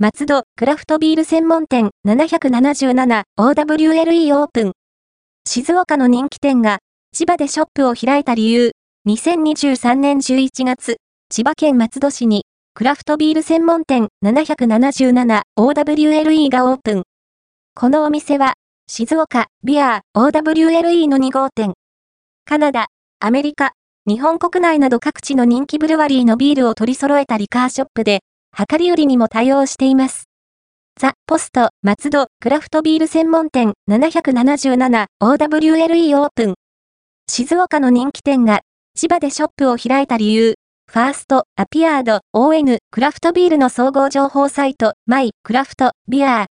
松戸クラフトビール専門店 777OWLE オープン。静岡の人気店が千葉でショップを開いた理由。2023年11月、千葉県松戸市にクラフトビール専門店 777OWLE がオープン。このお店は静岡ビア OWLE の2号店。カナダ、アメリカ、日本国内など各地の人気ブルワリーのビールを取り揃えたリカーショップで、量り売りにも対応しています。ザ・ポスト、松戸、クラフトビール専門店 777OWLE オープン。静岡の人気店が千葉でショップを開いた理由。ファースト、アピアード、ON、クラフトビールの総合情報サイト、マイ、クラフト、ビアー、